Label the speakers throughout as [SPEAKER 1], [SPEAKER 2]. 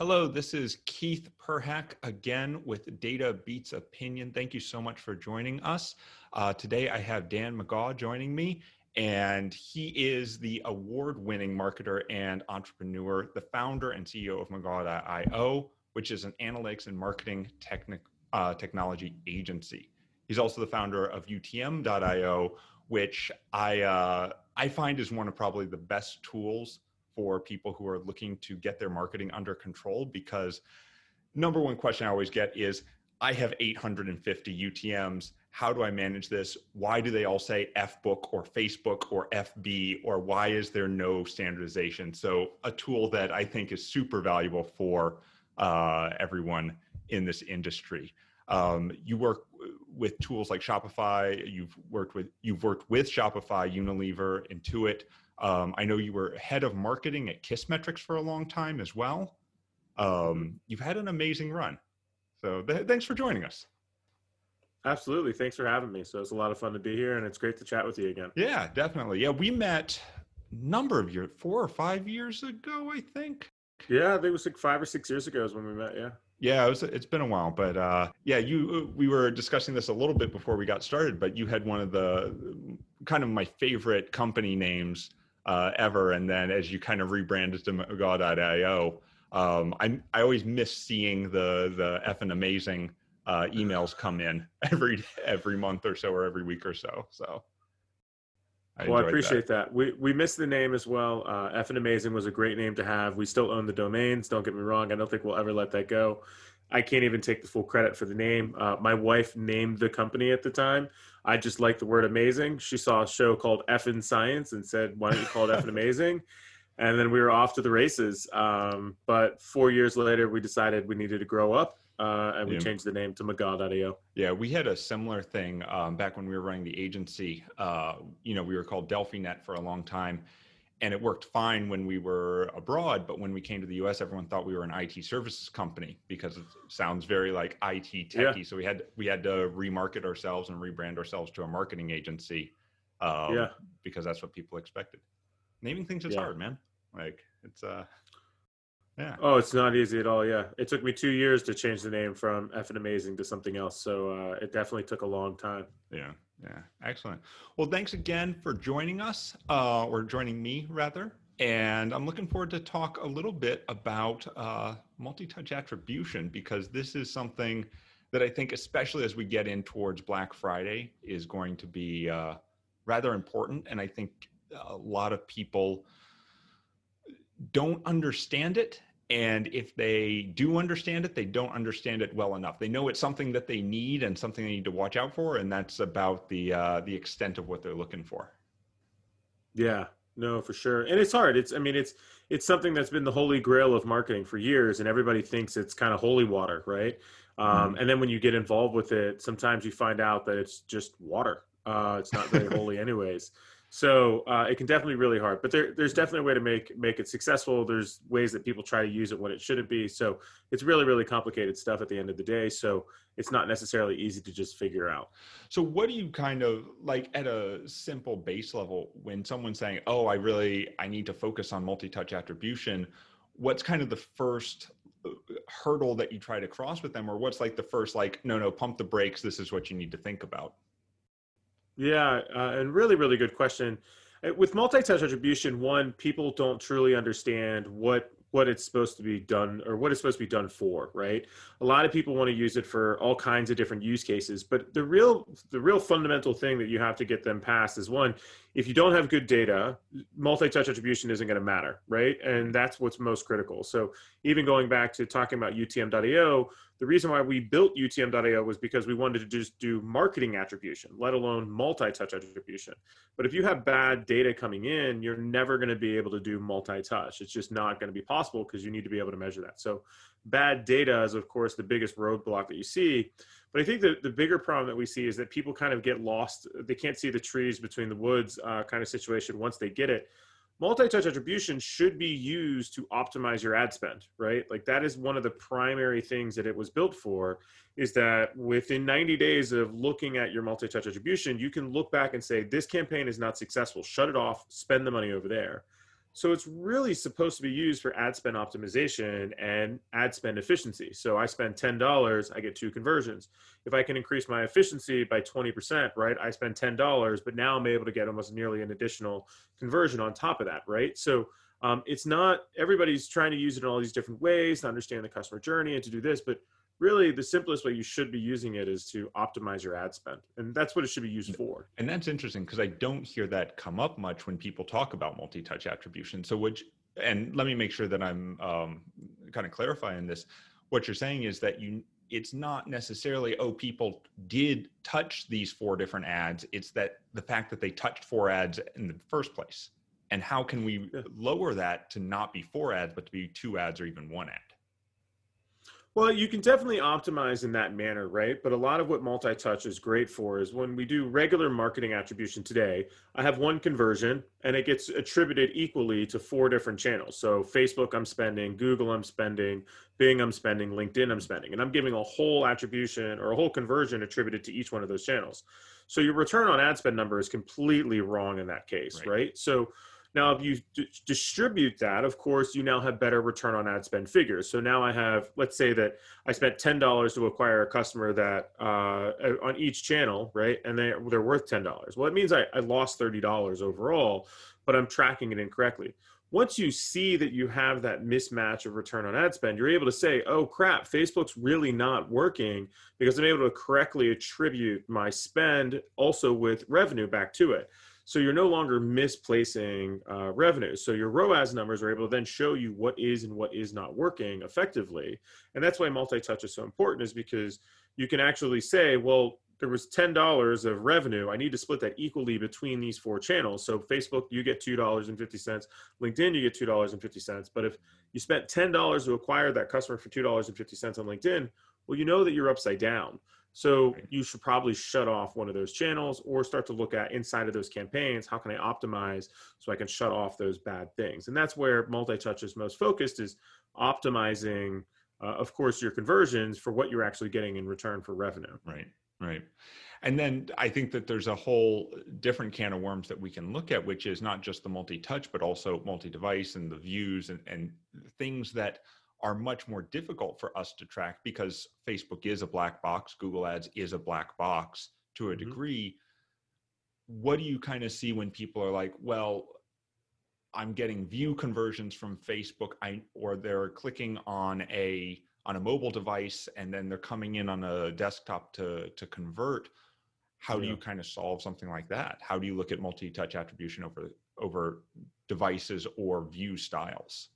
[SPEAKER 1] Hello, this is Keith Perhack again with Data Beats Opinion. Thank you so much for joining us. Uh, today I have Dan McGaw joining me, and he is the award winning marketer and entrepreneur, the founder and CEO of McGaw.io, which is an analytics and marketing uh, technology agency. He's also the founder of UTM.io, which I, uh, I find is one of probably the best tools for people who are looking to get their marketing under control because number one question I always get is I have 850 UTMs. How do I manage this? Why do they all say FBook or Facebook or FB or why is there no standardization? So a tool that I think is super valuable for uh, everyone in this industry. Um, you work with tools like Shopify. You've worked with you've worked with Shopify, Unilever, Intuit. Um, I know you were head of marketing at Kissmetrics for a long time as well. Um, you've had an amazing run. So th- thanks for joining us.
[SPEAKER 2] Absolutely. Thanks for having me. So it's a lot of fun to be here and it's great to chat with you again.
[SPEAKER 1] Yeah, definitely. Yeah, we met number of years, four or five years ago, I think.
[SPEAKER 2] Yeah, I think it was like five or six years ago is when we met. Yeah.
[SPEAKER 1] Yeah, it was, it's been a while, but uh, yeah, you we were discussing this a little bit before we got started, but you had one of the kind of my favorite company names uh, ever. And then as you kind of rebranded to McGaw.io, um, I I always miss seeing the the effing amazing uh, emails come in every every month or so or every week or so. So.
[SPEAKER 2] I well, I appreciate that. that. We we missed the name as well. Uh, effing amazing was a great name to have. We still own the domains. Don't get me wrong. I don't think we'll ever let that go. I can't even take the full credit for the name. Uh, my wife named the company at the time. I just liked the word amazing. She saw a show called Effin Science and said, "Why don't you call it Effin Amazing?" And then we were off to the races. Um, but four years later, we decided we needed to grow up, uh, and we yeah. changed the name to McGaw.io.
[SPEAKER 1] Yeah, we had a similar thing um, back when we were running the agency. Uh, you know, we were called DelphiNet for a long time and it worked fine when we were abroad but when we came to the us everyone thought we were an it services company because it sounds very like it techy yeah. so we had we had to remarket ourselves and rebrand ourselves to a marketing agency um, yeah. because that's what people expected naming things is yeah. hard man like it's uh
[SPEAKER 2] yeah. Oh, it's not easy at all. Yeah. It took me two years to change the name from Effing Amazing to something else. So uh, it definitely took a long time.
[SPEAKER 1] Yeah. Yeah. Excellent. Well, thanks again for joining us, uh, or joining me rather. And I'm looking forward to talk a little bit about uh, multi-touch attribution because this is something that I think, especially as we get in towards Black Friday, is going to be uh, rather important. And I think a lot of people don't understand it and if they do understand it they don't understand it well enough. They know it's something that they need and something they need to watch out for and that's about the uh, the extent of what they're looking for.
[SPEAKER 2] Yeah. No for sure. And it's hard. It's i mean it's it's something that's been the holy grail of marketing for years and everybody thinks it's kind of holy water right? Um, mm-hmm. and then when you get involved with it sometimes you find out that it's just water. Uh, it's not very holy anyways so uh, it can definitely be really hard, but there, there's definitely a way to make make it successful. There's ways that people try to use it when it shouldn't be. So it's really really complicated stuff at the end of the day. So it's not necessarily easy to just figure out.
[SPEAKER 1] So what do you kind of like at a simple base level when someone's saying, "Oh, I really I need to focus on multi-touch attribution." What's kind of the first uh, hurdle that you try to cross with them, or what's like the first like, "No, no, pump the brakes. This is what you need to think about."
[SPEAKER 2] Yeah, uh, and really, really good question. Uh, with multi-touch attribution, one, people don't truly understand what what it's supposed to be done or what it's supposed to be done for right a lot of people want to use it for all kinds of different use cases but the real the real fundamental thing that you have to get them past is one if you don't have good data multi-touch attribution isn't going to matter right? And that's what's most critical. So even going back to talking about utm.io the reason why we built utm.io was because we wanted to just do marketing attribution let alone multi-touch attribution. But if you have bad data coming in you're never going to be able to do multi-touch. It's just not going to be possible because you need to be able to measure that. So bad data is of course the biggest roadblock that you see but i think that the bigger problem that we see is that people kind of get lost. They can't see the trees between the woods uh, kind of situation once they get it. Multi-touch attribution should be used to optimize your ad spend right? Like that is one of the primary things that it was built for is that within 90 days of looking at your multi-touch attribution you can look back and say this campaign is not successful. Shut it off. Spend the money over there So it's really supposed to be used for ad spend optimization and ad spend efficiency. So I spend $10, I get two conversions. If I can increase my efficiency by 20%, right, I spend $10, but now I'm able to get almost nearly an additional conversion on top of that, right? So um, it's not, everybody's trying to use it in all these different ways to understand the customer journey and to do this, but really the simplest way you should be using it is to optimize your ad spend and that's what it should be used for.
[SPEAKER 1] and that's interesting because i don't hear that come up much when people talk about multi-touch attribution so which and let me make sure that i'm um, kind of clarifying this. What you're saying is that you it's not necessarily oh people did touch these four different ads it's that the fact that they touched four ads in the first place. And how can we lower that to not be four ads but to be two ads or even one ad
[SPEAKER 2] well, you can definitely optimize in that manner, right? But a lot of what multi touch is great for is when we do regular marketing attribution today, I have one conversion and it gets attributed equally to four different channels. So Facebook, I'm spending, Google, I'm spending, Bing, I'm spending, LinkedIn, I'm spending. And I'm giving a whole attribution or a whole conversion attributed to each one of those channels. So your return on ad spend number is completely wrong in that case, right? right? So now, if you d- distribute that, of course, you now have better return on ad spend figures. So now I have, let's say that I spent ten dollars to acquire a customer that uh, on each channel, right? And they they're worth ten dollars. Well, it means I, I lost thirty dollars overall, but I'm tracking it incorrectly. Once you see that you have that mismatch of return on ad spend, you're able to say, "Oh crap, Facebook's really not working because I'm able to correctly attribute my spend also with revenue back to it." So you're no longer misplacing uh, revenue. So your ROAS numbers are able to then show you what is and what is not working effectively. And that's why multi-touch is so important is because you can actually say, well, there was $10 of revenue. I need to split that equally between these four channels. So Facebook, you get $2.50. LinkedIn, you get $2.50. But if you spent $10 to acquire that customer for $2.50 on LinkedIn, well, you know that you're upside down. So you should probably shut off one of those channels or start to look at inside of those campaigns, how can I optimize so I can shut off those bad things? And that's where multi-touch is most focused is optimizing, uh, of course, your conversions for what you're actually getting in return for revenue.
[SPEAKER 1] Right, right. And then I think that there's a whole different can of worms that we can look at, which is not just the multi-touch, but also multi-device and the views and, and things that – are much more difficult for us to track because Facebook is a black box, Google Ads is a black box to a mm-hmm. degree. What do you kind of see when people are like, well, I'm getting view conversions from Facebook, I, or they're clicking on a on a mobile device and then they're coming in on a desktop to to convert. How yeah. do you kind of solve something like that? How do you look at multi-touch attribution over over devices or view styles?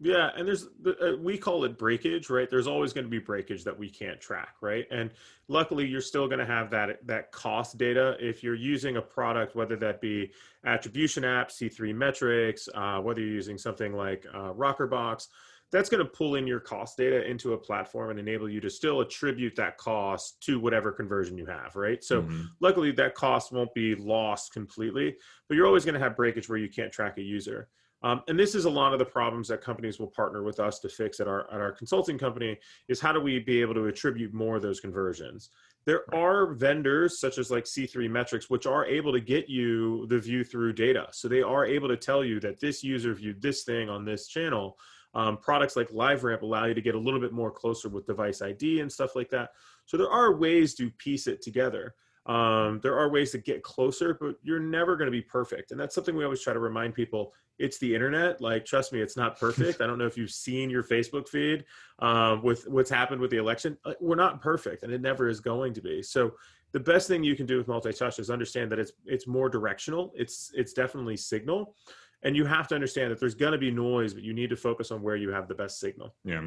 [SPEAKER 2] Yeah, and there's uh, we call it breakage, right? There's always going to be breakage that we can't track, right? And luckily, you're still going to have that that cost data if you're using a product, whether that be attribution app, C3 metrics, uh, whether you're using something like uh, Rockerbox. That's going to pull in your cost data into a platform and enable you to still attribute that cost to whatever conversion you have, right? So, mm-hmm. luckily, that cost won't be lost completely, but you're always going to have breakage where you can't track a user. Um, and this is a lot of the problems that companies will partner with us to fix at our at our consulting company is how do we be able to attribute more of those conversions? There are vendors such as like c3 metrics which are able to get you the view through data. So they are able to tell you that this user viewed this thing on this channel. Um, products like liveramp allow you to get a little bit more closer with device id and stuff like that. So there are ways to piece it together. Um, there are ways to get closer, but you're never going to be perfect. And that's something we always try to remind people. It's the internet. Like, trust me, it's not perfect. I don't know if you've seen your Facebook feed um, with what's happened with the election. We're not perfect, and it never is going to be. So, the best thing you can do with multi-touch is understand that it's it's more directional. It's it's definitely signal and you have to understand that there's going to be noise but you need to focus on where you have the best signal
[SPEAKER 1] yeah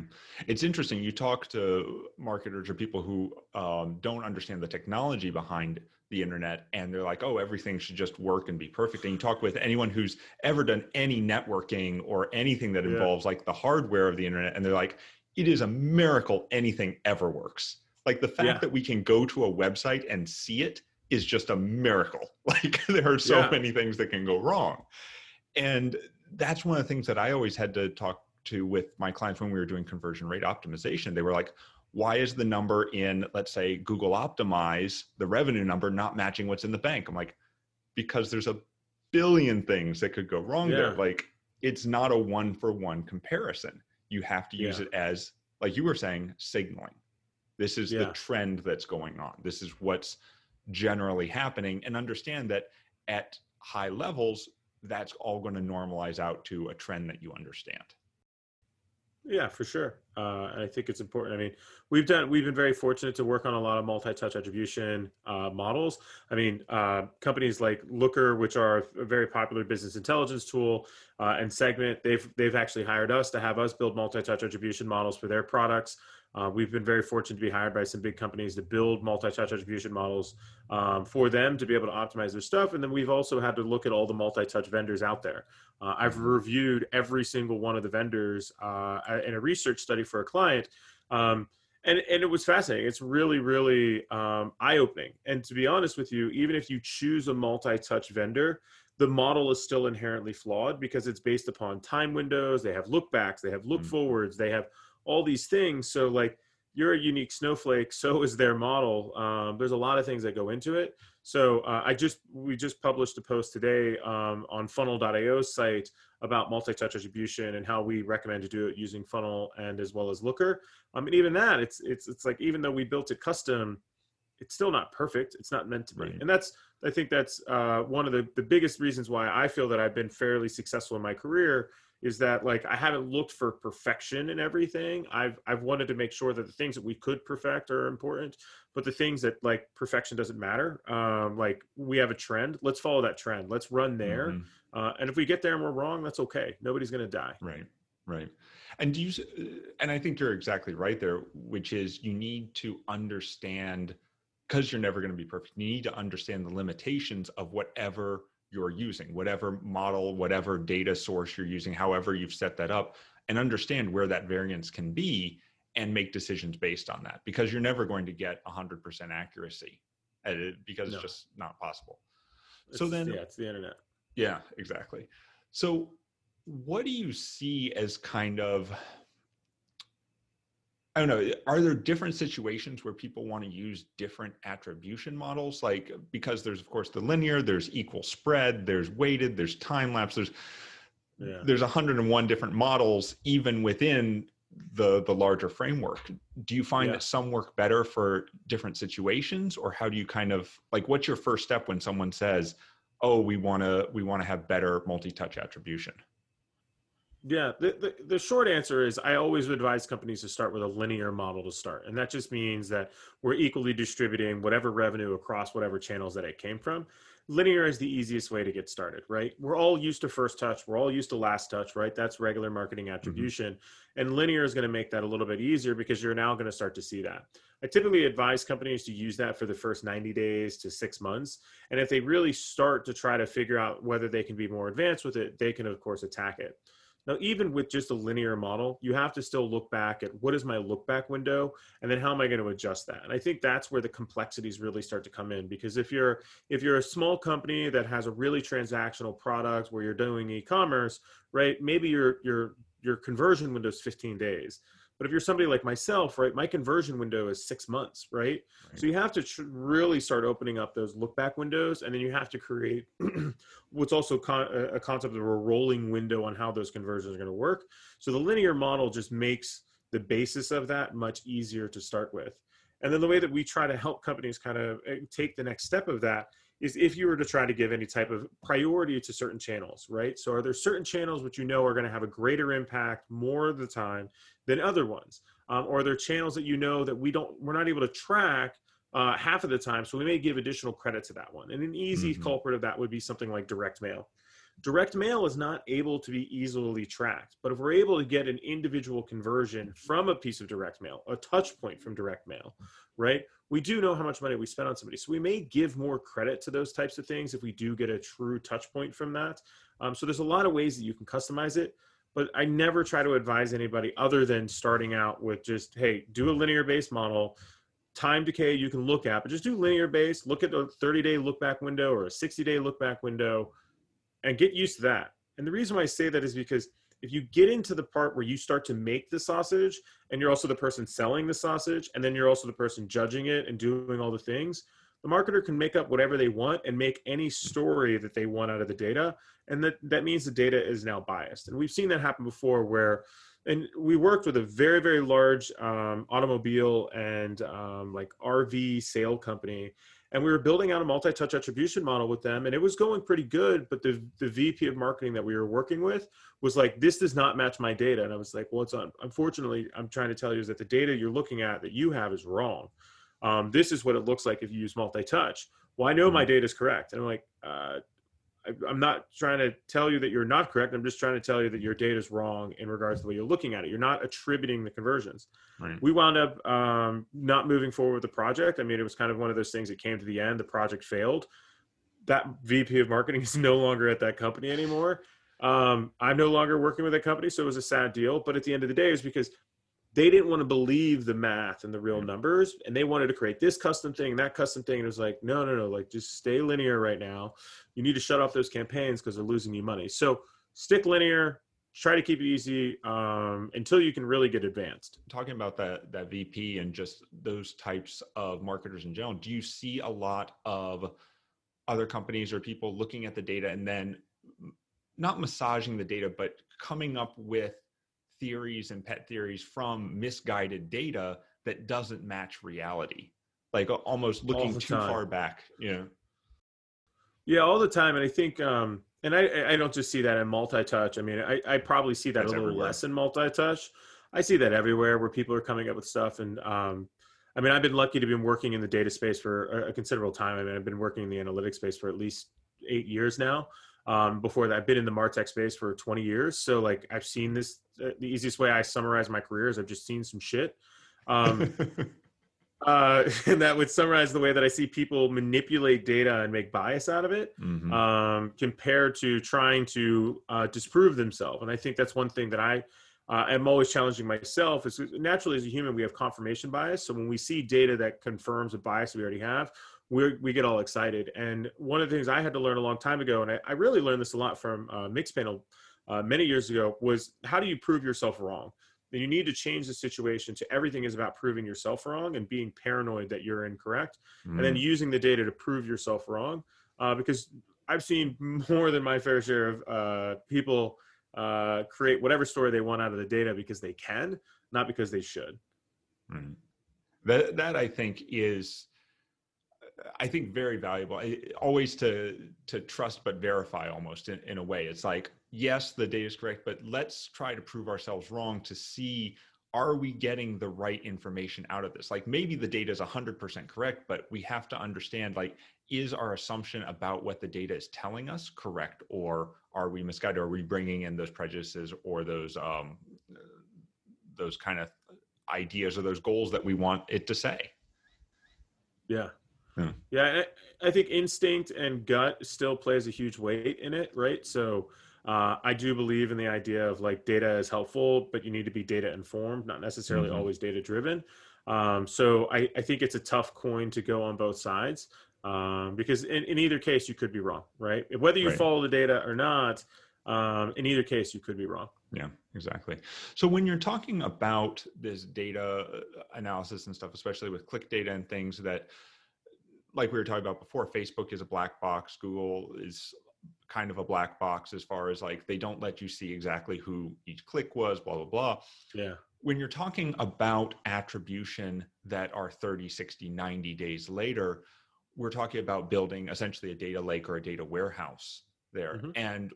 [SPEAKER 1] it's interesting you talk to marketers or people who um, don't understand the technology behind the internet and they're like oh everything should just work and be perfect and you talk with anyone who's ever done any networking or anything that involves yeah. like the hardware of the internet and they're like it is a miracle anything ever works like the fact yeah. that we can go to a website and see it is just a miracle like there are so yeah. many things that can go wrong and that's one of the things that I always had to talk to with my clients when we were doing conversion rate optimization. They were like, why is the number in, let's say, Google Optimize, the revenue number, not matching what's in the bank? I'm like, because there's a billion things that could go wrong
[SPEAKER 2] Yeah.
[SPEAKER 1] there. Like it's not a one for one comparison. You have to use
[SPEAKER 2] Yeah.
[SPEAKER 1] it as, like you were saying, signaling. This is the trend that's going on. This is what's generally happening, and understand that at high levels, that's all going to normalize out to a trend that you understand.
[SPEAKER 2] Yeah, for sure. Uh, I think it's important. I mean, we've done, we've been very fortunate to work on a lot of multi-touch attribution uh, models. I mean, uh, companies like Looker, which are a very popular business intelligence tool, uh, and Segment, they've they've actually hired us to have us build multi-touch attribution models for their products. Uh, we've been very fortunate to be hired by some big companies to build multi-touch attribution models um, for them to be able to optimize their stuff. And then we've also had to look at all the multi-touch vendors out there. Uh, I've reviewed every single one of the vendors uh, in a research study for a client, um, and and it was fascinating. It's really really um, eye opening. And to be honest with you, even if you choose a multi-touch vendor, the model is still inherently flawed because it's based upon time windows. They have lookbacks, they have look
[SPEAKER 1] Mm.
[SPEAKER 2] forwards, they have all these things. So like you're a unique snowflake, so is their model. Um, there's a lot of things that go into it. So uh, I just we just published a post today um, on Funnel.io's site about multi-touch attribution and how we recommend to do it using Funnel and as well as Looker. Um, mean, even that, it's it's it's like even though we built it custom, it's still not perfect. It's not meant to be.
[SPEAKER 1] Right.
[SPEAKER 2] And that's I think that's uh, one of the the biggest reasons why I feel that I've been fairly successful in my career is that like I haven't looked for perfection in everything. I've I've wanted to make sure that the things that we could perfect are important, but the things that like perfection doesn't matter. Um, like we have a trend, let's follow that trend. Let's run there,
[SPEAKER 1] Mhm.
[SPEAKER 2] uh, and if we get there and we're wrong, that's okay. Nobody's gonna die.
[SPEAKER 1] Right, right. And do you, uh, and I think you're exactly right there, which is you need to understand, because you're never going to be perfect, you need to understand the limitations of whatever you're using, whatever model, whatever data source you're using, however you've set that up, and understand where that variance can be and make decisions based on that because you're never going to get 100% accuracy it because
[SPEAKER 2] No.
[SPEAKER 1] it's just not possible. So then-
[SPEAKER 2] yeah, it's the internet.
[SPEAKER 1] Yeah, exactly. So, what do you see as kind of, I don't know, are there different situations where people want to use different attribution models? Like, because there's, of course, the linear, there's equal spread, there's weighted, there's time lapse, there's,
[SPEAKER 2] Yeah.
[SPEAKER 1] there's 101 different models even within the the larger framework do you find
[SPEAKER 2] Yeah.
[SPEAKER 1] that some work better for different situations or how do you kind of like what's your first step when someone says oh we want to we want to have better multi-touch attribution
[SPEAKER 2] Yeah, the, the, the short answer is I always advise companies to start with a linear model to start. And that just means that we're equally distributing whatever revenue across whatever channels that it came from. Linear is the easiest way to get started, right? We're all used to first touch, we're all used to last touch, right? That's regular marketing mm-hmm. attribution. And linear is going to make that a little bit easier because you're now going to start to see that. I typically advise companies to use that for the first 90 days to six months. And if they really start to try to figure out whether they can be more advanced with it, they can, of course, attack it. Now, even with just a linear model, you have to still look back at what is my look back window, and then how am I going to adjust that? And I think that's where the complexities really start to come in. Because if you're if you're a small company that has a really transactional product where you're doing e-commerce, right? Maybe your your your conversion window is 15 days. But if you're somebody like myself, right, my conversion window is six months, right? So you have to tr- really start opening up those look back windows, and then you have to create what's also con- a a concept of a rolling window on how those conversions are going to work. So the linear model just makes the basis of that much easier to start with. And then the way that we try to help companies kind of eh, take the next step of that is if you were to try to give any type of priority to certain channels, right? So are there certain channels which you know are going to have a greater impact more of the time than other ones? Um, or are there channels that you know that we don't, we're not able to track uh, half of the time. So we may give additional credit to that one. And an easy
[SPEAKER 1] Mhm.
[SPEAKER 2] culprit of that would be something like direct mail. Direct mail is not able to be easily tracked, but if we're able to get an individual conversion from a piece of direct mail, a touch point from direct mail, right? We do know how much money we spent on somebody. So we may give more credit to those types of things if we do get a true touch point from that. Um, so there's a lot of ways that you can customize it but I never try to advise anybody other than starting out with just, hey, do a linear based model. Time decay you can look at, but just do linear based. Look at a 30 day look back window or a 60 day look back window and get used to that. And the reason why I say that is because if you get into the part where you start to make the sausage and you're also the person selling the sausage and then you're also the person judging it and doing all the things, the marketer can make up whatever they want and make any story that they want out of the data. And that that means the data is now biased. And we've seen that happen before where and we worked with a very very large um, automobile and um, like rv sale company. And we were building out a multi-touch attribution model with them and it was going pretty good but the, the vp of marketing that we were working with was like this does not match my data. And i was like well it's un- unfortunately i'm trying to tell you is that the data you're looking at that you have is wrong um, this is what it looks like if you use multi-touch well i know my mm-hmm. data is correct and i'm like uh, I'm not trying to tell you that you're not correct. I'm just trying to tell you that your data is wrong in regards to the way you're looking at it. You're not attributing the conversions. Right. We wound up um, not moving forward with the project. I mean, it was kind of one of those things that came to the end. The project failed. That VP of marketing is no longer at that company anymore. Um, I'm no longer working with that company, so it was a sad deal. But at the end of the day, it was because they didn't want to believe the math and the real numbers and they wanted to create this custom thing and that custom thing and it was like no no no like just stay linear right now. You need to shut off those campaigns because they're losing you money. So stick linear try to keep it easy um, until you can really get advanced.
[SPEAKER 1] Talking about that that vp and just those types of marketers in general do you see a lot of other companies or people looking at the data and then not massaging the data but coming up with theories and pet theories from misguided data that doesn't match reality like almost looking too time. far back you know
[SPEAKER 2] yeah all the time and i think um and i i don't just see that in multi-touch i mean i i probably see that That's a little everywhere. less in multi-touch i see that everywhere where people are coming up with stuff and um I mean, I've been lucky to be working in the data space for a considerable time. I mean, I've been working in the analytics space for at least eight years now. Um, before that, I've been in the Martech space for 20 years. So like I've seen this, uh, the easiest way I summarize my career is I've just seen some shit. Um, uh, and that would summarize the way that I see people manipulate data and make bias out of it mm-hmm. um, compared to trying to uh, disprove themselves. And I think that's one thing that I uh, am always challenging myself is naturally as a human, we have confirmation bias. So when we see data that confirms a bias we already have, we we get all excited. And one of the things I had to learn a long time ago, and I, I really learned this a lot from uh, Mixpanel uh, many years ago, was how do you prove yourself wrong? And you need to change the situation to everything is about proving yourself wrong and being paranoid that you're incorrect, mm. and then mm. using the data to prove yourself wrong. Uh, because I've seen more than my fair share of uh, people uh, create whatever story they want out of the data because they can, not because they should.
[SPEAKER 1] Mm. That that I think is I think very valuable. always to to trust but verify almost in, in a way. It's like yes, the data is correct, but let's try to prove ourselves wrong to see are we getting the right information out of this? Like maybe the data is 100% correct, but we have to understand like is our assumption about what the data is telling us correct or are we misguided? Are we bringing in those prejudices or those um, those kind of ideas or those goals that we want it to say?
[SPEAKER 2] Yeah, Hmm. Yeah, I think instinct and gut still plays a huge weight in it, right? So uh, I do believe in the idea of like data is helpful, but you need to be data informed, not necessarily mm-hmm. always data driven. Um, so I, I, think it's a tough coin to go on both sides um, because in, in, either case you could be wrong, right? Whether you right. follow the data or not, um, in either case you could be wrong.
[SPEAKER 1] Yeah, exactly. So when you're talking about this data uh, analysis and stuff, especially with click data and things that like we were talking about before, Facebook is a black box. Google is kind of a black box as far as like they don't let you see exactly who each click was, blah, blah, blah.
[SPEAKER 2] Yeah.
[SPEAKER 1] When you're talking about attribution that are 30, 60, 90 days later, we're talking about building essentially a data lake or a data warehouse there. Mm-hmm. And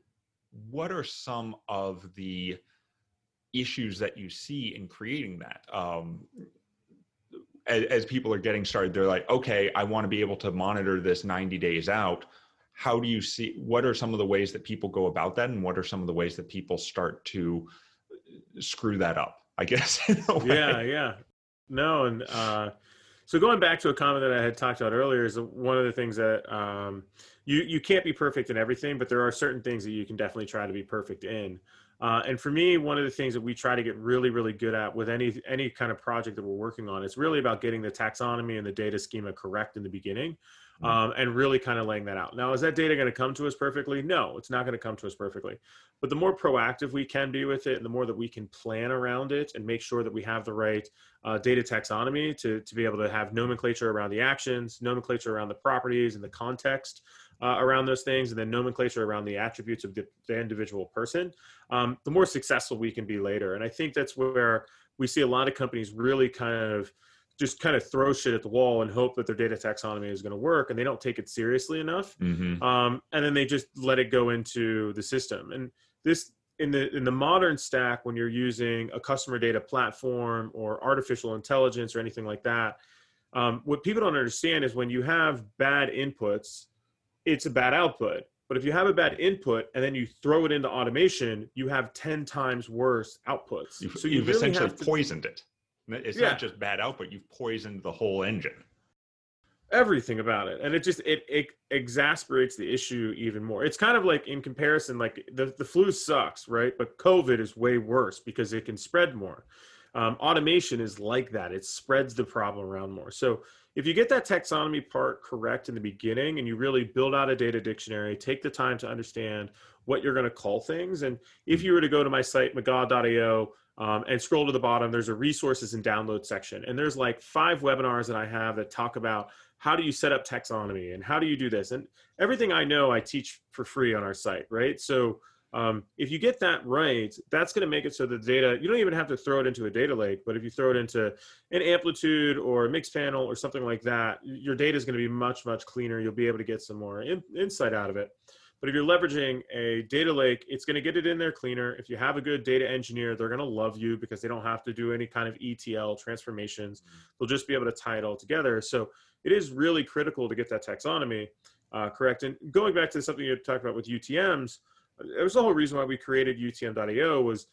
[SPEAKER 1] what are some of the issues that you see in creating that? Um, as, as people are getting started, they're like, okay, I want to be able to monitor this 90 days out. How do you see what are some of the ways that people go about that? And what are some of the ways that people start to screw that up? I guess.
[SPEAKER 2] Yeah, yeah. No, and uh, so going back to a comment that I had talked about earlier is one of the things that um, you you can't be perfect in everything, but there are certain things that you can definitely try to be perfect in. Uh, and for me, one of the things that we try to get really, really good at with any any kind of project that we're working on is really about getting the taxonomy and the data schema correct in the beginning, mm-hmm. um, and really kind of laying that out. Now, is that data going to come to us perfectly? No, it's not going to come to us perfectly. But the more proactive we can be with it, and the more that we can plan around it and make sure that we have the right uh, data taxonomy to to be able to have nomenclature around the actions, nomenclature around the properties and the context uh, around those things and then nomenclature around the attributes of the, the individual person, um, the more successful we can be later. And I think that's where we see a lot of companies really kind of just kind of throw shit at the wall and hope that their data taxonomy is going to work and they don't take it seriously enough mm-hmm. um, and then they just let it go into the system and this in the in the modern stack when you're using a customer data platform or artificial intelligence or anything like that um, what people don't understand is when you have bad inputs it's a bad output. But if you have a bad input and then you throw it into automation, you have 10 times worse outputs.
[SPEAKER 1] You've, so you have really essentially to, poisoned it. It's yeah. not just bad output, you've poisoned the whole engine.
[SPEAKER 2] Everything about it. And it just it, it exasperates the issue even more. It's kind of like in comparison, like the, the flu sucks, right? But COVID is way worse because it can spread more. Um, automation is like that. It spreads the problem around more. So if you get that taxonomy part correct in the beginning and you really build out a data dictionary, take the time to understand what you're going to call things. And if you were to go to my site, McGaw.io, um, and scroll to the bottom, there's a resources and download section. And there's like five webinars that I have that talk about how do you set up taxonomy and how do you do this. And everything I know, I teach for free on our site, right? So um, if you get that right, that's going to make it so the data, you don't even have to throw it into a data lake, but if you throw it into an amplitude or a Mixpanel or something like that, your data is going to be much, much cleaner. You'll be able to get some more in, insight out of it. But if you're leveraging a data lake, it's going to get it in there cleaner. If you have a good data engineer, they're going to love you because they don't have to do any kind of ETL transformations. They'll just be able to tie it all together. So it is really critical to get that taxonomy uh, correct. And going back to something you talked about with UTMs, it was the whole reason why we created UTM.io was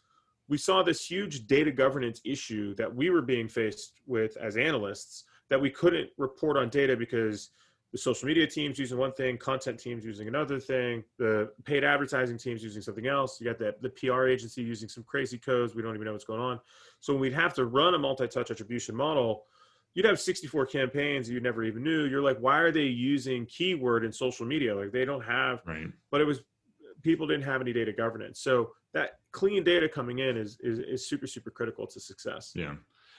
[SPEAKER 2] we saw this huge data governance issue that we were being faced with as analysts that we couldn't report on data because the social media teams using one thing, content teams using another thing, the paid advertising teams using something else. You got the, the PR agency using some crazy codes. We don't even know what's going on. So when we'd have to run a multi-touch attribution model, you'd have 64 campaigns you never even knew. You're like, why are they using keyword in social media? Like they don't have, right. but it was people didn't have any data governance. So that clean data coming in is, is, is super, super critical to success.
[SPEAKER 1] Yeah.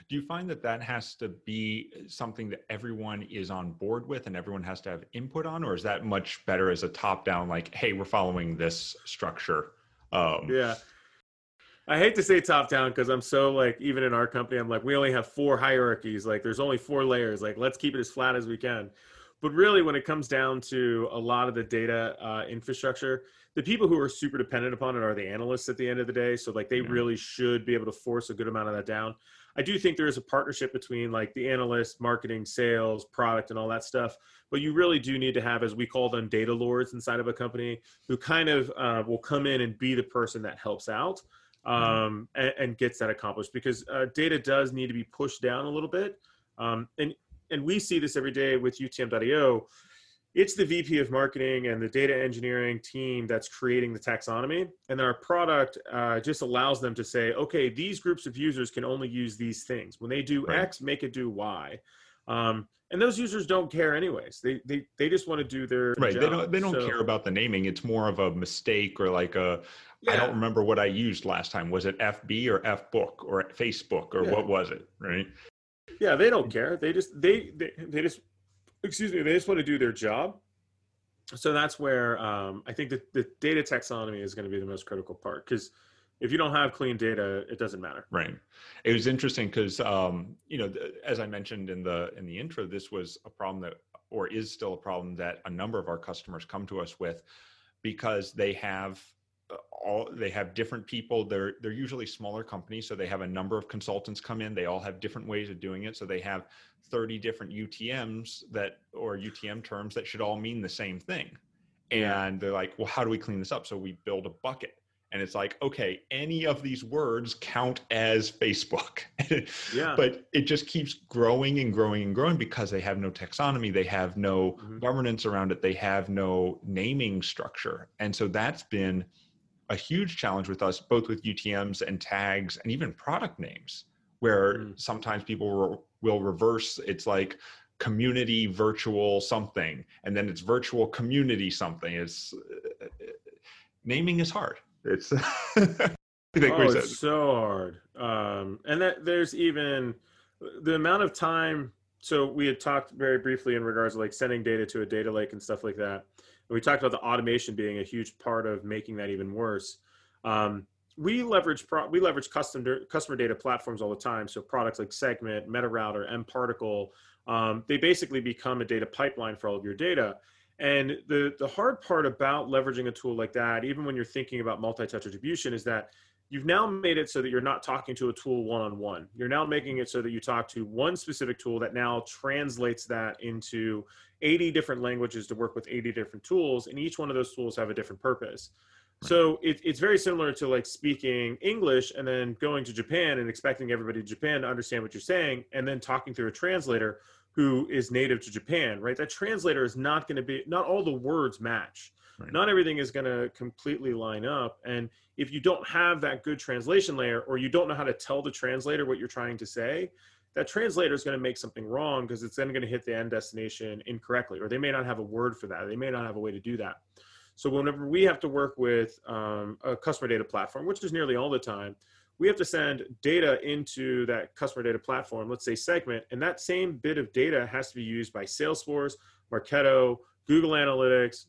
[SPEAKER 1] Do you find that that has to be something that everyone is on board with and everyone has to have input on, or is that much better as a top down, like, hey, we're following this structure?
[SPEAKER 2] Um, yeah. I hate to say top down because I'm so like, even in our company, I'm like, we only have four hierarchies. Like, there's only four layers. Like, let's keep it as flat as we can. But really, when it comes down to a lot of the data uh, infrastructure, the people who are super dependent upon it are the analysts at the end of the day. So like they yeah. really should be able to force a good amount of that down. I do think there is a partnership between like the analyst, marketing, sales, product, and all that stuff. But you really do need to have, as we call them, data lords inside of a company who kind of uh, will come in and be the person that helps out um, and, and, gets that accomplished because uh, data does need to be pushed down a little bit. Um, and and we see this every day with UTM.io. It's the VP of marketing and the data engineering team that's creating the taxonomy. And our product uh, just allows them to say, okay, these groups of users can only use these things. When they do right. X, make it do Y. Um, and those users don't care anyways. They they, they just want to do their
[SPEAKER 1] right.
[SPEAKER 2] Job.
[SPEAKER 1] They don't they don't so, care about the naming. It's more of a mistake or like a yeah. I don't remember what I used last time. Was it FB or F book or Facebook or yeah. what was it? Right.
[SPEAKER 2] Yeah, they don't care. They just they they, they just excuse me, they just want to do their job. So that's where um, I think that the data taxonomy is going to be the most critical part because if you don't have clean data, it doesn't matter.
[SPEAKER 1] Right. It was interesting because um, you know, as I mentioned in the in the intro, this was a problem that, or is still a problem that a number of our customers come to us with because they have all they have different people. They're they're usually smaller companies so they have a number of consultants come in. They all have different ways of doing it. So they have 30 different utms that or utm terms that should all mean the same thing. And they're like well how do we clean this up? So we build a bucket. And it's like okay any of these words count as facebook. Yeah. But it just keeps growing and growing and growing because they have no taxonomy they have no mm-hmm. governance around it they have no naming structure. And so that's been a huge challenge with us, both with UTM's and tags and even product names, where mm. sometimes people will, will reverse. It's like community virtual something, and then it's virtual community something. It's uh, naming is hard. It's oh,
[SPEAKER 2] it's so hard. Um, and that there's even the amount of time. So we had talked very briefly in regards to like sending data to a data lake and stuff like that. And we talked about the automation being a huge part of making that even worse. Um, we leverage pro- we leverage custom customer data platforms all the time. So products like Segment, MetaRouter, mParticle, um, they basically become a data pipeline for all of your data. And the the hard part about leveraging a tool like that, even when you're thinking about multi-touch attribution, is that you've now made it so that you're not talking to a tool one-on-one. You're now making it so that you talk to one specific tool that now translates that into 80 different languages to work with 80 different tools, and each one of those tools have a different purpose. Right. So it, it's very similar to like speaking English and then going to Japan and expecting everybody in Japan to understand what you're saying, and then talking through a translator who is native to Japan, right? That translator is not going to be, not all the words match. Right. Not everything is going to completely line up. And if you don't have that good translation layer or you don't know how to tell the translator what you're trying to say, that translator is going to make something wrong because it's then going to hit the end destination incorrectly, or they may not have a word for that. They may not have a way to do that. So whenever we have to work with um, a customer data platform, which is nearly all the time, we have to send data into that customer data platform, let's say segment, and that same bit of data has to be used by Salesforce, Marketo, Google Analytics,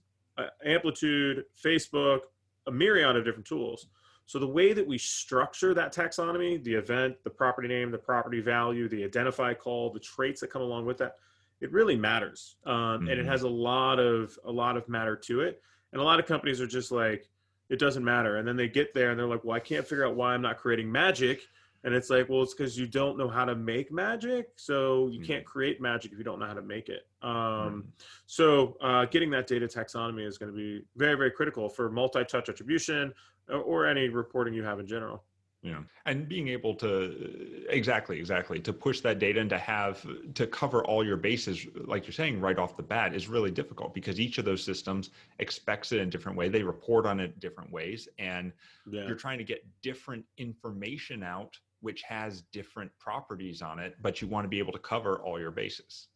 [SPEAKER 2] Amplitude, Facebook, a myriad of different tools. So the way that we structure that taxonomy, the event, the property name, the property value, the identify call, the traits that come along with that, it really matters, um, mm-hmm. and it mm-hmm. has a lot of a lot of matter to it. And a lot of companies are just like, it doesn't matter. And then they get there and they're like, well, I can't figure out why I'm not creating magic. And it's like, well, it's because you don't know how to make magic. So you mm-hmm. can't create magic if you don't know how to make it. Um, mm-hmm. So uh, getting that data taxonomy is going to be very, very critical for multi touch attribution or any reporting you have in general
[SPEAKER 1] yeah and being able to exactly exactly to push that data and to have to cover all your bases like you're saying right off the bat is really difficult because each of those systems expects it in a different way they report on it different ways and yeah. you're trying to get different information out which has different properties on it but you want to be able to cover all your bases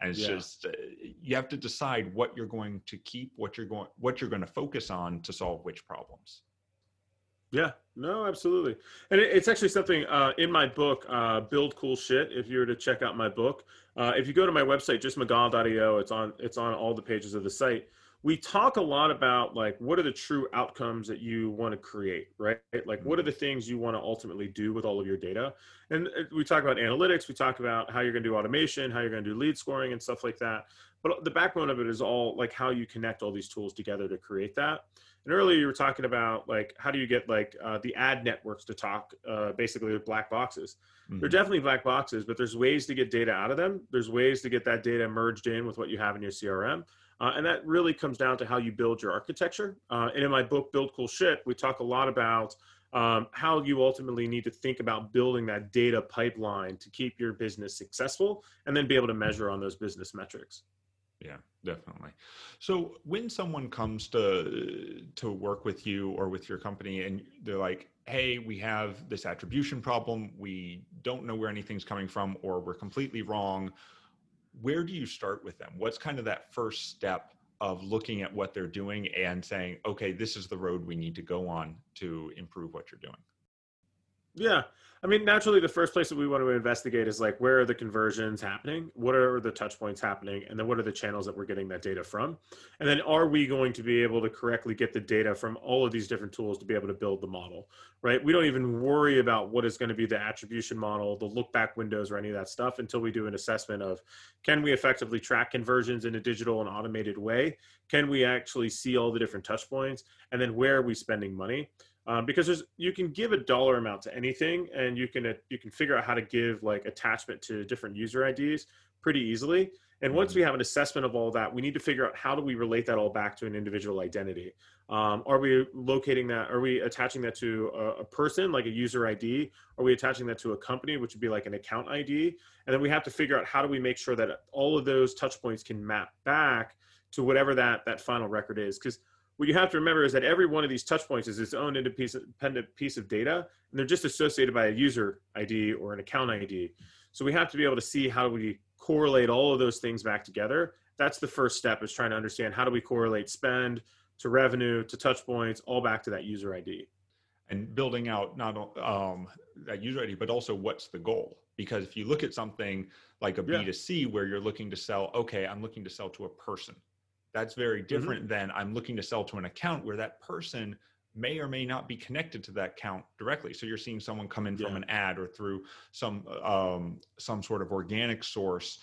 [SPEAKER 1] and it's yeah. just uh, you have to decide what you're going to keep what you're going what you're going to focus on to solve which problems
[SPEAKER 2] yeah, no, absolutely. And it, it's actually something uh, in my book, uh, Build Cool Shit. If you were to check out my book, uh, if you go to my website, just justmcgaw.io, it's on it's on all the pages of the site. We talk a lot about like what are the true outcomes that you want to create, right? Like what are the things you want to ultimately do with all of your data? And uh, we talk about analytics. We talk about how you're going to do automation, how you're going to do lead scoring, and stuff like that. But the backbone of it is all like how you connect all these tools together to create that. And earlier you were talking about like how do you get like uh, the ad networks to talk uh, basically with black boxes. Mm-hmm. They're definitely black boxes, but there's ways to get data out of them. There's ways to get that data merged in with what you have in your CRM. Uh, and that really comes down to how you build your architecture. Uh, and in my book, Build Cool Shit, we talk a lot about um, how you ultimately need to think about building that data pipeline to keep your business successful and then be able to measure on those business metrics.
[SPEAKER 1] Yeah definitely. So when someone comes to to work with you or with your company and they're like hey we have this attribution problem. We don't know where anything's coming from or we're completely wrong where do you start with them? What's kind of that first step of looking at what they're doing and saying okay this is the road we need to go on to improve what you're doing
[SPEAKER 2] yeah. I mean, naturally, the first place that we want to investigate is like, where are the conversions happening? What are the touch points happening? And then what are the channels that we're getting that data from? And then are we going to be able to correctly get the data from all of these different tools to be able to build the model, right? We don't even worry about what is going to be the attribution model, the look back windows, or any of that stuff until we do an assessment of can we effectively track conversions in a digital and automated way? Can we actually see all the different touch points? And then where are we spending money? Um, because there's you can give a dollar amount to anything and you can uh, you can figure out how to give like attachment to different user ids pretty easily. And once mm-hmm. we have an assessment of all that we need to figure out how do we relate that all back to an individual identity. Um, are we locating that are we attaching that to a, a, person like a user id are we attaching that to a company which would be like an account id and then we have to figure out how do we make sure that all of those touch points can map back to whatever that that final record is. Because what you have to remember is that every one of these touch points is its own independent piece of data, and they're just associated by a user ID or an account ID. So we have to be able to see how we correlate all of those things back together. That's the first step is trying to understand how do we correlate spend to revenue to touch points all back to that user ID.
[SPEAKER 1] And building out not um, that user ID, but also what's the goal? Because if you look at something like a yeah. B2C where you're looking to sell, okay, I'm looking to sell to a person. That's very mm-hmm. different mm-hmm. than I'm looking to sell to an account where that person may or may not be connected to that account directly. So you're seeing someone come in yeah. from an ad or through some um, some sort of organic source,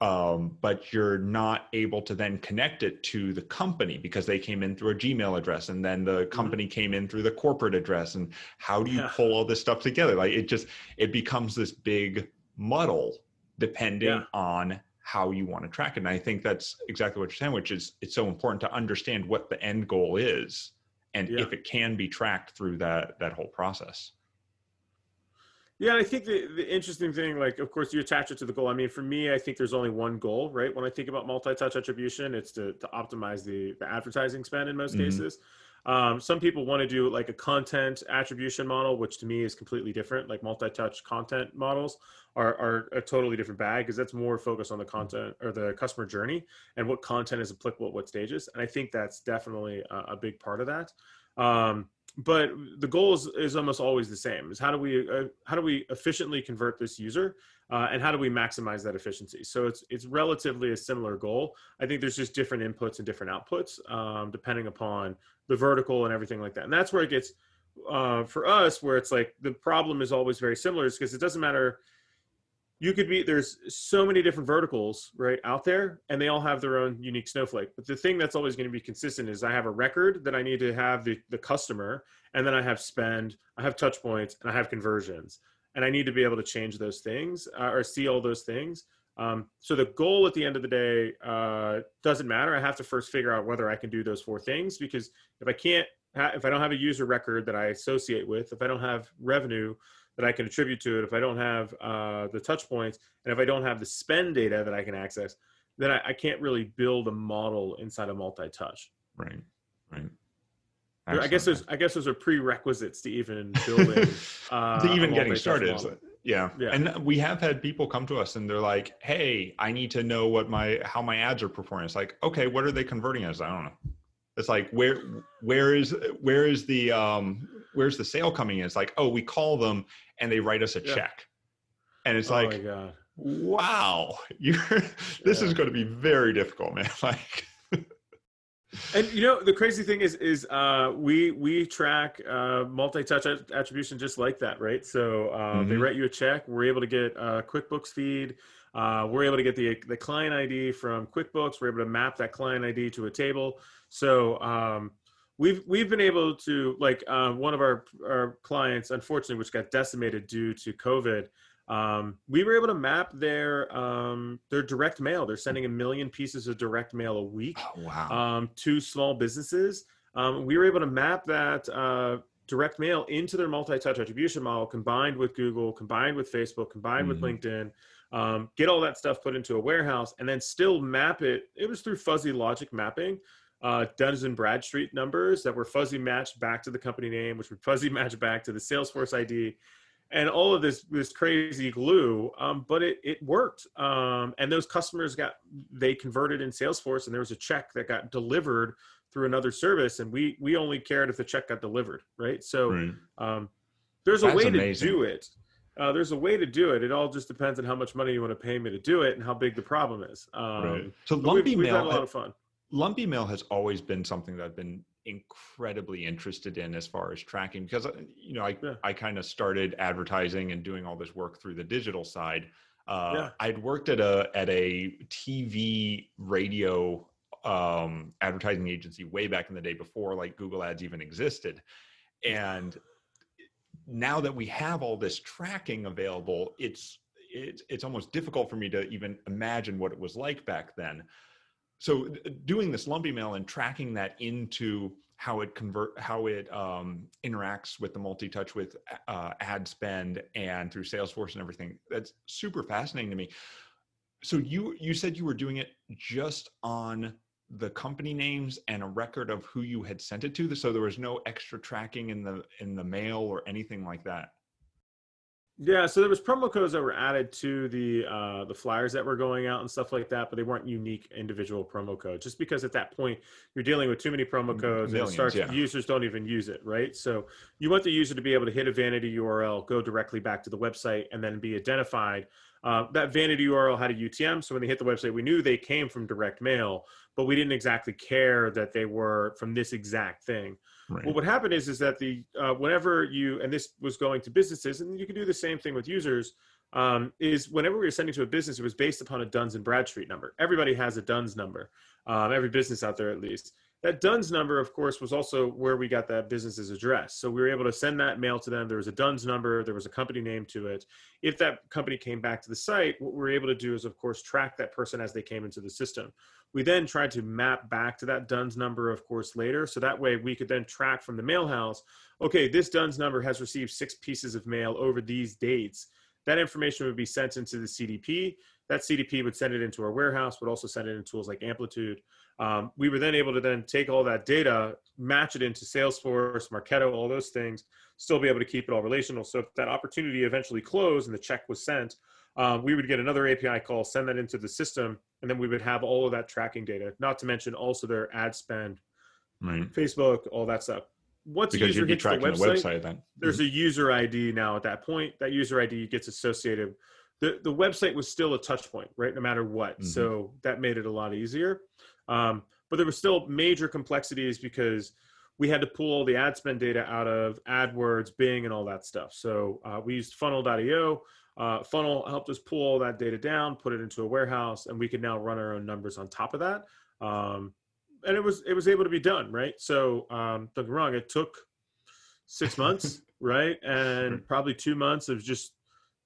[SPEAKER 1] um, but you're not able to then connect it to the company because they came in through a Gmail address and then the mm-hmm. company mm-hmm. came in through the corporate address. And how do you yeah. pull all this stuff together? Like it just it becomes this big muddle depending yeah. on how you want to track it. And I think that's exactly what you're saying, which is it's so important to understand what the end goal is and yeah. if it can be tracked through that that whole process.
[SPEAKER 2] Yeah, I think the, the interesting thing, like, of course, you attach it to the goal. I mean, for me, I think there's only one goal, right? When I think about multi-touch attribution, it's to, to optimize the, the advertising spend in most mm-hmm. cases. Um, some people want to do like a content attribution model, which to me is completely different. Like multi-touch content models are, are a totally different bag because that's more focused on the content or the customer journey and what content is applicable at what stages. And I think that's definitely a, a big part of that. Um, but the goal is, is almost always the same: is how do we uh, how do we efficiently convert this user, uh, and how do we maximize that efficiency? So it's it's relatively a similar goal. I think there's just different inputs and different outputs um, depending upon the vertical and everything like that. And that's where it gets uh, for us where it's like the problem is always very similar, is because it doesn't matter you could be there's so many different verticals right out there and they all have their own unique snowflake but the thing that's always going to be consistent is i have a record that i need to have the, the customer and then i have spend i have touch points and i have conversions and i need to be able to change those things uh, or see all those things um, so the goal at the end of the day uh, doesn't matter i have to first figure out whether i can do those four things because if i can't ha- if i don't have a user record that i associate with if i don't have revenue that I can attribute to it, if I don't have uh, the touch points, and if I don't have the spend data that I can access, then I, I can't really build a model inside of multi-touch.
[SPEAKER 1] Right. Right.
[SPEAKER 2] I guess there's I guess those are prerequisites to even building
[SPEAKER 1] uh, to even getting started. Yeah. yeah. And we have had people come to us and they're like, "Hey, I need to know what my how my ads are performing." It's like, "Okay, what are they converting as?" I don't know. It's like where where is where is the um where's the sale coming in? It's like, "Oh, we call them and they write us a yeah. check. And it's oh like, wow, you're this yeah. is going to be very difficult, man. Like
[SPEAKER 2] and you know the crazy thing is is uh, we we track uh, multi-touch attribution just like that right so uh, mm-hmm. they write you a check we're able to get a quickbooks feed uh, we're able to get the the client id from quickbooks we're able to map that client id to a table so um, we've we've been able to like uh, one of our our clients, unfortunately, which got decimated due to COVID. Um, we were able to map their um, their direct mail. They're sending a million pieces of direct mail a week
[SPEAKER 1] oh, wow.
[SPEAKER 2] um, to small businesses. Um, we were able to map that uh, direct mail into their multi-touch attribution model, combined with Google, combined with Facebook, combined mm-hmm. with LinkedIn. Um, get all that stuff put into a warehouse, and then still map it. It was through fuzzy logic mapping uh, Duns and Bradstreet numbers that were fuzzy matched back to the company name, which would fuzzy match back to the Salesforce ID, and all of this this crazy glue. Um, but it it worked, um, and those customers got they converted in Salesforce, and there was a check that got delivered through another service, and we we only cared if the check got delivered, right? So right. Um, there's a That's way amazing. to do it. Uh, there's a way to do it. It all just depends on how much money you want to pay me to do it and how big the problem is. Um, right.
[SPEAKER 1] So lumpy we've, we've mail, had a lot of fun lumpy mail has always been something that I've been incredibly interested in as far as tracking because uh, you know I yeah. I kind of started advertising and doing all this work through the digital side. Uh, yeah. I'd worked at a at a TV radio um, advertising agency way back in the day before like Google Ads even existed, and now that we have all this tracking available, it's it's it's almost difficult for me to even imagine what it was like back then so doing this lumpy mail and tracking that into how it convert how it um, interacts with the multi-touch with uh, ad spend and through salesforce and everything that's super fascinating to me. So you you said you were doing it just on the company names and a record of who you had sent it to so there was no extra tracking in the in the mail or anything like that
[SPEAKER 2] yeah, so there was promo codes that were added to the uh, the flyers that were going out and stuff like that, but they weren't unique individual promo codes. Just because at that point you're dealing with too many promo codes, Millions, and starts yeah. users don't even use it, right? So you want the user to be able to hit a vanity URL, go directly back to the website, and then be identified. Uh, that vanity URL had a UTM, so when they hit the website, we knew they came from direct mail, but we didn't exactly care that they were from this exact thing. Right. Well, what happened is is that the uh, whenever you and this was going to businesses, and you can do the same thing with users. Um, is whenever we were sending to a business, it was based upon a Duns and Bradstreet number. Everybody has a Duns number, um, every business out there at least. That Duns number, of course, was also where we got that business's address. So we were able to send that mail to them. There was a Duns number, there was a company name to it. If that company came back to the site, what we were able to do is, of course, track that person as they came into the system. We then tried to map back to that DUNS number, of course, later. So that way we could then track from the mail house, okay, this DUNS number has received six pieces of mail over these dates. That information would be sent into the CDP. That CDP would send it into our warehouse, would also send it in tools like Amplitude. Um, we were then able to then take all that data, match it into Salesforce, Marketo, all those things, still be able to keep it all relational. So if that opportunity eventually closed and the check was sent, um, we would get another API call, send that into the system, and then we would have all of that tracking data. Not to mention also their ad spend, right. Facebook, all that stuff. Once because user hits the website, the website, then there's mm-hmm. a user ID now. At that point, that user ID gets associated. the The website was still a touch point, right? No matter what, mm-hmm. so that made it a lot easier. Um, but there were still major complexities because we had to pull all the ad spend data out of AdWords, Bing, and all that stuff. So uh, we used Funnel.io uh, Funnel helped us pull all that data down, put it into a warehouse, and we could now run our own numbers on top of that. Um, and it was it was able to be done, right? So um, don't get wrong, it took six months, right, and probably two months of just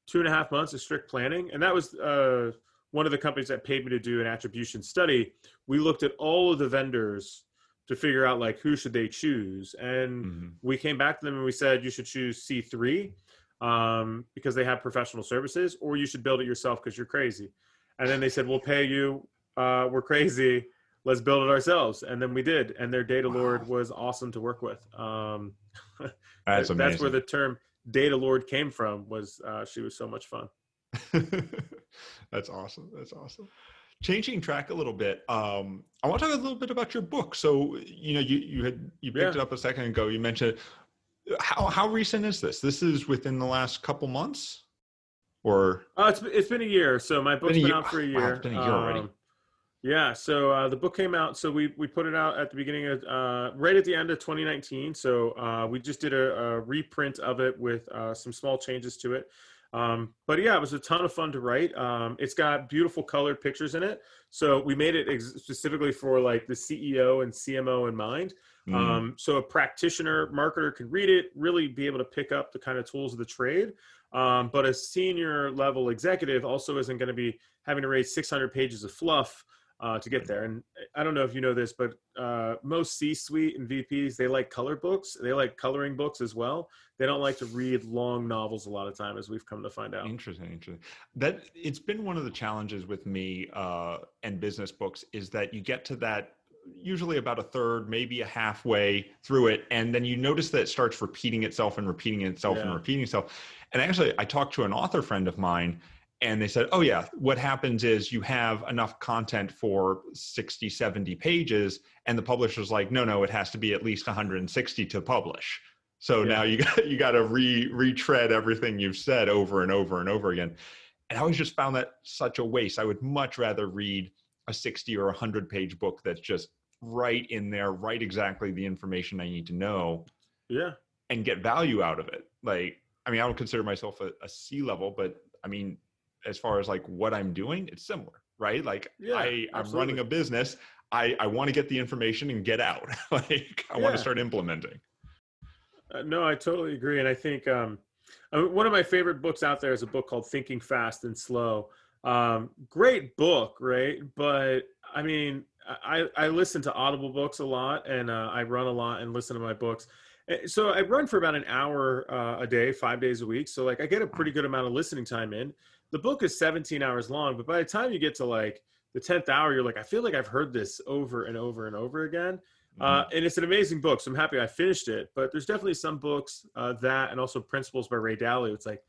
[SPEAKER 2] two and a half months of strict planning, and that was uh, one of the companies that paid me to do an attribution study. We looked at all of the vendors to figure out like who should they choose, and mm-hmm. we came back to them and we said you should choose C three um, because they have professional services, or you should build it yourself because you're crazy. And then they said, "We'll pay you. Uh, we're crazy. Let's build it ourselves." And then we did. And their data wow. lord was awesome to work with. Um, that's amazing. That's where the term data lord came from. Was uh, she was so much fun.
[SPEAKER 1] that's awesome. That's awesome. Changing track a little bit, um, I want to talk a little bit about your book. So, you know, you you had you picked yeah. it up a second ago. You mentioned how how recent is this? This is within the last couple months, or
[SPEAKER 2] uh, it's it's been a year. So my book's been, been out for a year. Wow, it's been a year um, already. Yeah, so uh, the book came out. So we we put it out at the beginning of uh, right at the end of 2019. So uh, we just did a, a, reprint of it with uh, some small changes to it. Um, but yeah, it was a ton of fun to write. Um, it's got beautiful colored pictures in it. So we made it ex- specifically for like the CEO and CMO in mind. Mm. Um, so a practitioner marketer can read it, really be able to pick up the kind of tools of the trade. Um, but a senior level executive also isn't going to be having to read 600 pages of fluff uh, to get there. And I don't know if you know this, but uh, most C-suite and VPs they like color books. They like coloring books as well. They don't like to read long novels a lot of time, as we've come to find out.
[SPEAKER 1] Interesting, interesting. That it's been one of the challenges with me uh, and business books is that you get to that usually about a third, maybe a halfway through it, and then you notice that it starts repeating itself and repeating itself yeah. and repeating itself. And actually, I talked to an author friend of mine, and they said, "Oh yeah, what happens is you have enough content for 60, 70 pages, and the publisher's like, no, no, it has to be at least 160 to publish." So yeah. now you got you got to re retread everything you've said over and over and over again. And I always just found that such a waste. I would much rather read a 60 or 100 page book that's just right in there, right exactly the information I need to know.
[SPEAKER 2] Yeah.
[SPEAKER 1] And get value out of it. Like, I mean, I don't consider myself a, a C level, but I mean, as far as like what I'm doing, it's similar, right? Like yeah, I, I'm running a business. I, I want to get the information and get out. like I yeah. want to start implementing.
[SPEAKER 2] Uh, no, I totally agree. And I think um, I mean, one of my favorite books out there is a book called Thinking Fast and Slow. Um, great book, right? But I mean, I, I listen to Audible books a lot and uh, I run a lot and listen to my books. Eh, so I run for about an hour uh, a day, five days a week. So like I get a pretty good amount of listening time in. The book is 17 hours long, but by the time you get to like the 10th hour you're like i feel like i've heard this over and over and over again. Uh,
[SPEAKER 1] Mhm.
[SPEAKER 2] and it's an amazing book so i'm happy i finished it but there's definitely some books uh, that and also principles by ray dalio it's like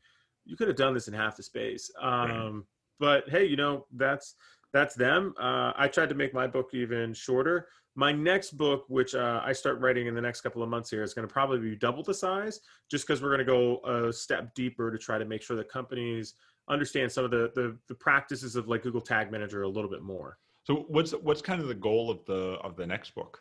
[SPEAKER 2] you could have done this in half the space. Um, but hey you know that's that's them. Uh, i tried to make my book even shorter. My next book which uh, i start writing in the next couple of months here is going to probably be double the size just because we're going to go a step deeper to try to make sure that companies understand some of the, the the practices of like google tag manager a little bit more
[SPEAKER 1] so what's what's kind of the goal of the of the next book?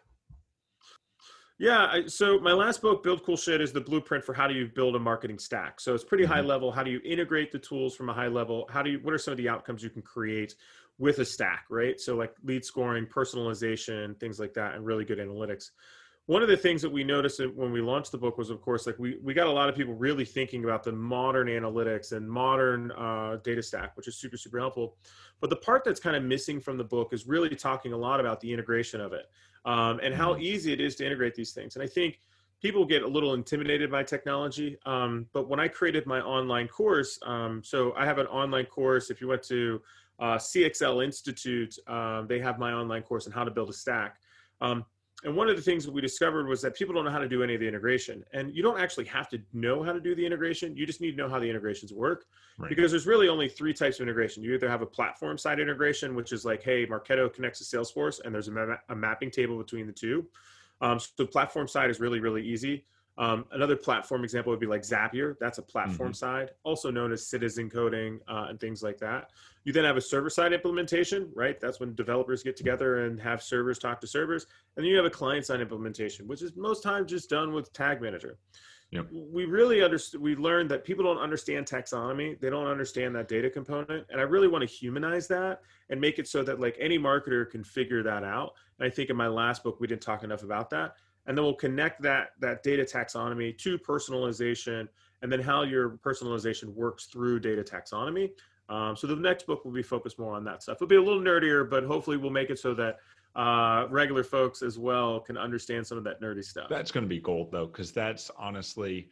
[SPEAKER 2] Yeah. I, so my last book, Build Cool Shit, is the blueprint for how do you build a marketing stack. So it's pretty high
[SPEAKER 1] Mhm.
[SPEAKER 2] level. How do you integrate the tools from a high level? How do you? What are some of the outcomes you can create with a stack? Right. So like lead scoring, personalization, things like that, and really good analytics. One of the things that we noticed when we launched the book was, of course, like we we got a lot of people really thinking about the modern analytics and modern uh, data stack, which is super super helpful. But the part that's kind of missing from the book is really talking a lot about the integration of it um, and how
[SPEAKER 1] Mhm.
[SPEAKER 2] easy it is to integrate these things. And I think people get a little intimidated by technology. Um, but when I created my online course, um, so I have an online course. If you went to uh, CXL Institute, um, they have my online course on how to build a stack. Um, and one of the things that we discovered was that people don't know how to do any of the integration. And you don't actually have to know how to do the integration. You just need to know how the integrations work
[SPEAKER 1] Right.
[SPEAKER 2] because there's really only three types of integration. You either have a platform side integration, which is like, hey, Marketo connects to Salesforce, and there's a, ma- a mapping table between the two. Um, so the platform side is really, really easy. Um, another platform example would be like Zapier. That's a platform side, also known as citizen coding uh, and things like that. You then have a server side implementation, right? That's when developers get together and have servers talk to servers. And then you have a client side implementation, which is most times just done with Tag Manager.
[SPEAKER 1] Yep.
[SPEAKER 2] We really understand, we learned that people don't understand taxonomy. They don't understand that data component. And I really want to humanize that and make it so that like any marketer can figure that out. And I think in my last book, we didn't talk enough about that. And then we'll connect that, that data taxonomy to personalization and then how your personalization works through data taxonomy. Um, so the next book will be focused more on that stuff. It'll be a little nerdier, but hopefully we'll make it so that uh, regular folks as well can understand some of that nerdy stuff.
[SPEAKER 1] That's going to be gold though, because that's honestly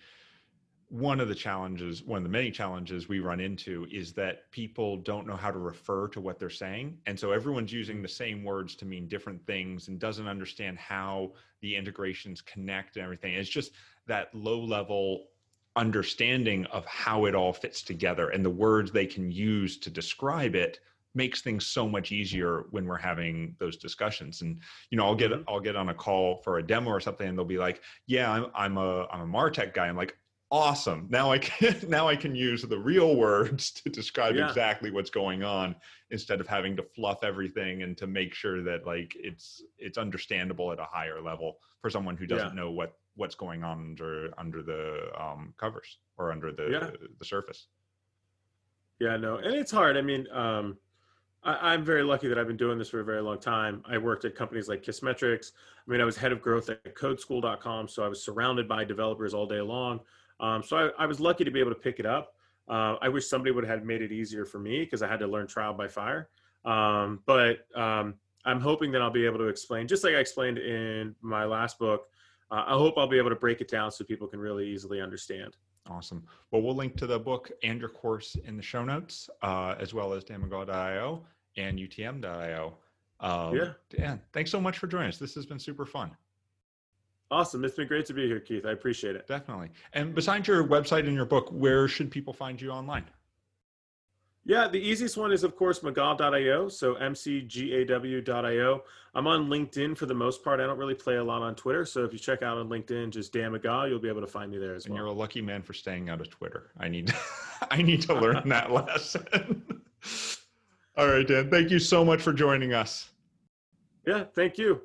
[SPEAKER 1] one of the challenges, one of the many challenges we run into is that people don't know how to refer to what they're saying. And so everyone's using the same words to mean different things and doesn't understand how the integrations connect and everything. It's just that low level understanding of how it all fits together and the words they can use to describe it makes things so much easier when we're having those discussions and you know i'll get
[SPEAKER 2] Mhm.
[SPEAKER 1] i'll get on a call for a demo or something and they'll be like yeah i'm i'm a i'm a martech guy i'm like awesome now i can now i can use the real words to describe
[SPEAKER 2] Yeah.
[SPEAKER 1] exactly what's going on instead of having to fluff everything and to make sure that like it's it's understandable at a higher level for someone who doesn't
[SPEAKER 2] Yeah.
[SPEAKER 1] know what what's going on under under the um, covers or under the
[SPEAKER 2] Yeah.
[SPEAKER 1] the surface
[SPEAKER 2] Yeah, no, and it's hard. I mean, um, I, I'm very lucky that I've been doing this for a very long time. I worked at companies like Kissmetrics. I mean, I was head of growth at CodeSchool.com, so I was surrounded by developers all day long. Um, so I, I was lucky to be able to pick it up. Uh, I wish somebody would have made it easier for me because I had to learn trial by fire. Um, but um, I'm hoping that I'll be able to explain, just like I explained in my last book. Uh, I hope I'll be able to break it down so people can really easily understand.
[SPEAKER 1] Awesome. Well, we'll link to the book and your course in the show notes, uh, as well as danmcgaw.io and utm.io. Um,
[SPEAKER 2] Yeah.
[SPEAKER 1] Dan, thanks so much for joining us. This has been super fun.
[SPEAKER 2] Awesome. It's been great to be here, Keith. I appreciate it.
[SPEAKER 1] Definitely. And besides your website and your book, where should people find you online?
[SPEAKER 2] Yeah, the easiest one is, of course, McGaw.io. So mcgaw.io. I'm on LinkedIn for the most part. I don't really play a lot on Twitter. So if you check out on LinkedIn, just Dan McGaw, you'll be able to find me there as
[SPEAKER 1] And
[SPEAKER 2] well.
[SPEAKER 1] you're a lucky man for staying out of Twitter. I need, I need to learn that lesson. All right, Dan. Thank you so much for joining us.
[SPEAKER 2] Yeah, thank you.